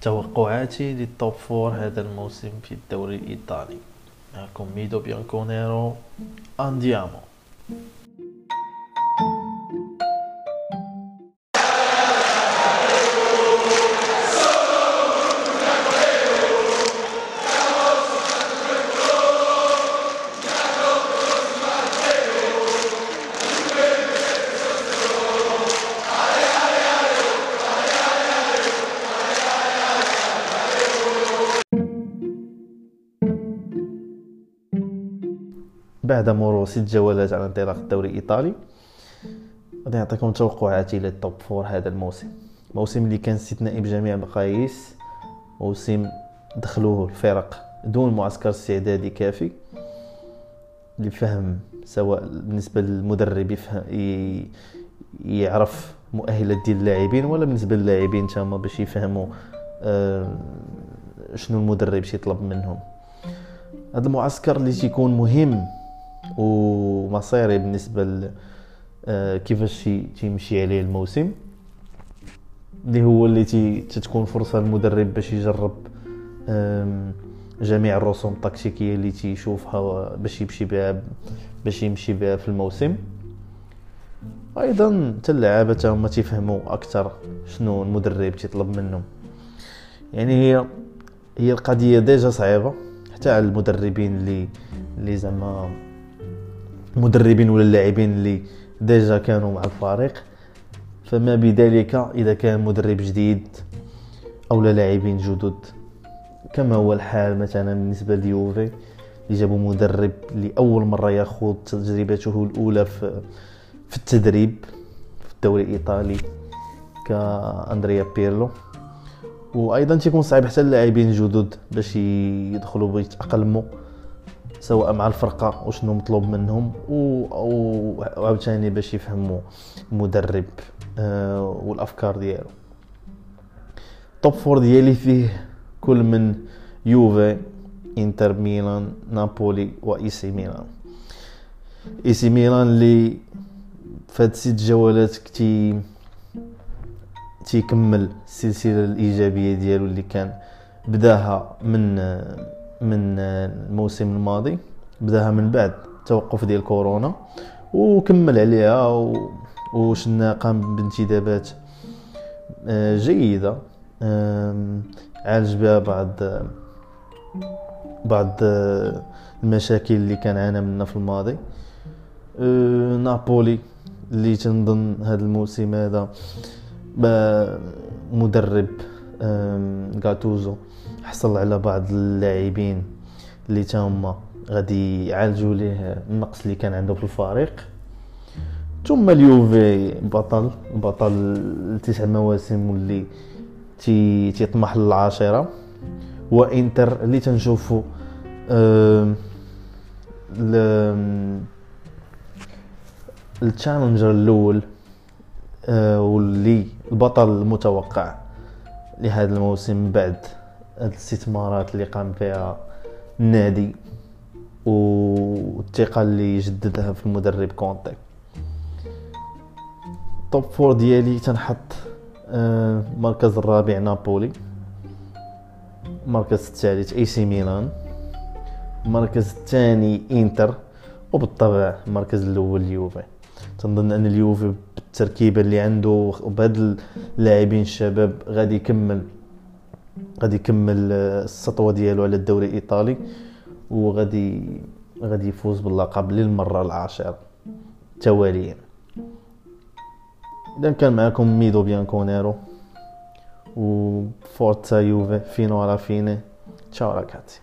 توقعاتي لل top four هذا الموسم في الدوري الإيطالي. معكم ميدو بيانكونيرو andiamo. بعد مرور ست جولات على انطلاق الدوري الإيطالي. غادي نعطيكم توقعاتي لل top four هذا الموسم. موسم اللي كان استثنائي بجميع المقاييس موسم دخلوه الفرق دون معسكر استعدادي كافي. لفهم سواء بالنسبة للمدرب يفهم يعرف مؤهلات ديال اللاعبين ولا بالنسبة للاعبين تما باش يفهموا آه، شنو المدرب يطلب منهم. هذا المعسكر اللي تيكون مهم ومصيري بالنسبة آه، كيفاش تيمشي عليه الموسم اللي هو اللي تتكون فرصة للمدرب باش يجرب جميع الرسوم التكتيكية اللي تيشوفها باش يمشي بها باش يمشي بها في الموسم. أيضا حتى اللعابة هما تيفهموا أكثر شنو المدرب تيطلب منهم. يعني هي هي القضية déjà صعيبة حتى على المدربين اللي اللي زعما مدربين ولا اللاعبين اللي déjà كانوا مع الفريق. فما بذلك إذا كان مدرب جديد أو لاعبين جدد. كما هو الحال مثلا بالنسبة ليوفي اللي جابوا مدرب لاول مرة ياخذ تجربته الأولى في التدريب في الدوري الإيطالي كأندريا بيرلو. وأيضا تيكون صعيب حتى اللاعبين الجدد باش يدخلوا ويتاقلموا سواء مع الفرقة وشنو مطلوب منهم وعاوتاني باش يفهموا المدرب آه والأفكار ديالو. top four ديالي فيه كل من يوفي إنتر ميلان نابولي و AC ميلان. إي سي ميلان اللي فهاد ست جولات كتي تيكمل السلسلة الإيجابية ديالو اللي كان بداها من من الموسم الماضي بداها من بعد توقف ديال كورونا وكمل عليها. وشنا قام بانتدابات آه، جيدة عالج بها بعض بعض المشاكل اللي كان عانى منها في الماضي آه، نابولي اللي تنظن هذا الموسم هذا مدرب غاتوزو حصل على بعض اللاعبين اللي تاهما غادي يعالجوا ليه النقص اللي كان عنده في الفريق. ثم اليوفي بطل بطل التسع مواسم واللي تي تيطمح للعاشرة. وإنتر اللي تنشوفوا آه التشالنجر الأول آه واللي البطل المتوقع لهذا الموسم بعد. الاستثمارات اللي قام فيها النادي والثقة اللي جددها في المدرب كونتي. top four ديالي تنحط المركز آه، الرابع نابولي المركز الثالث AC ميلان المركز الثاني إنتر وبالطبع المركز الأول اليوفي. تنظن أن اليوفي بالتركيبة اللي عنده وبهاد اللاعبين الشباب غادي يكمل غادي يكمل السطوة ديالو على الدوري الإيطالي وغادي غادي يفوز باللقب للمرة العاشرة تواليا. اذا كان معكم ميدو بيانكونيرو و forza Juve fino alla fine ciao ragazzi.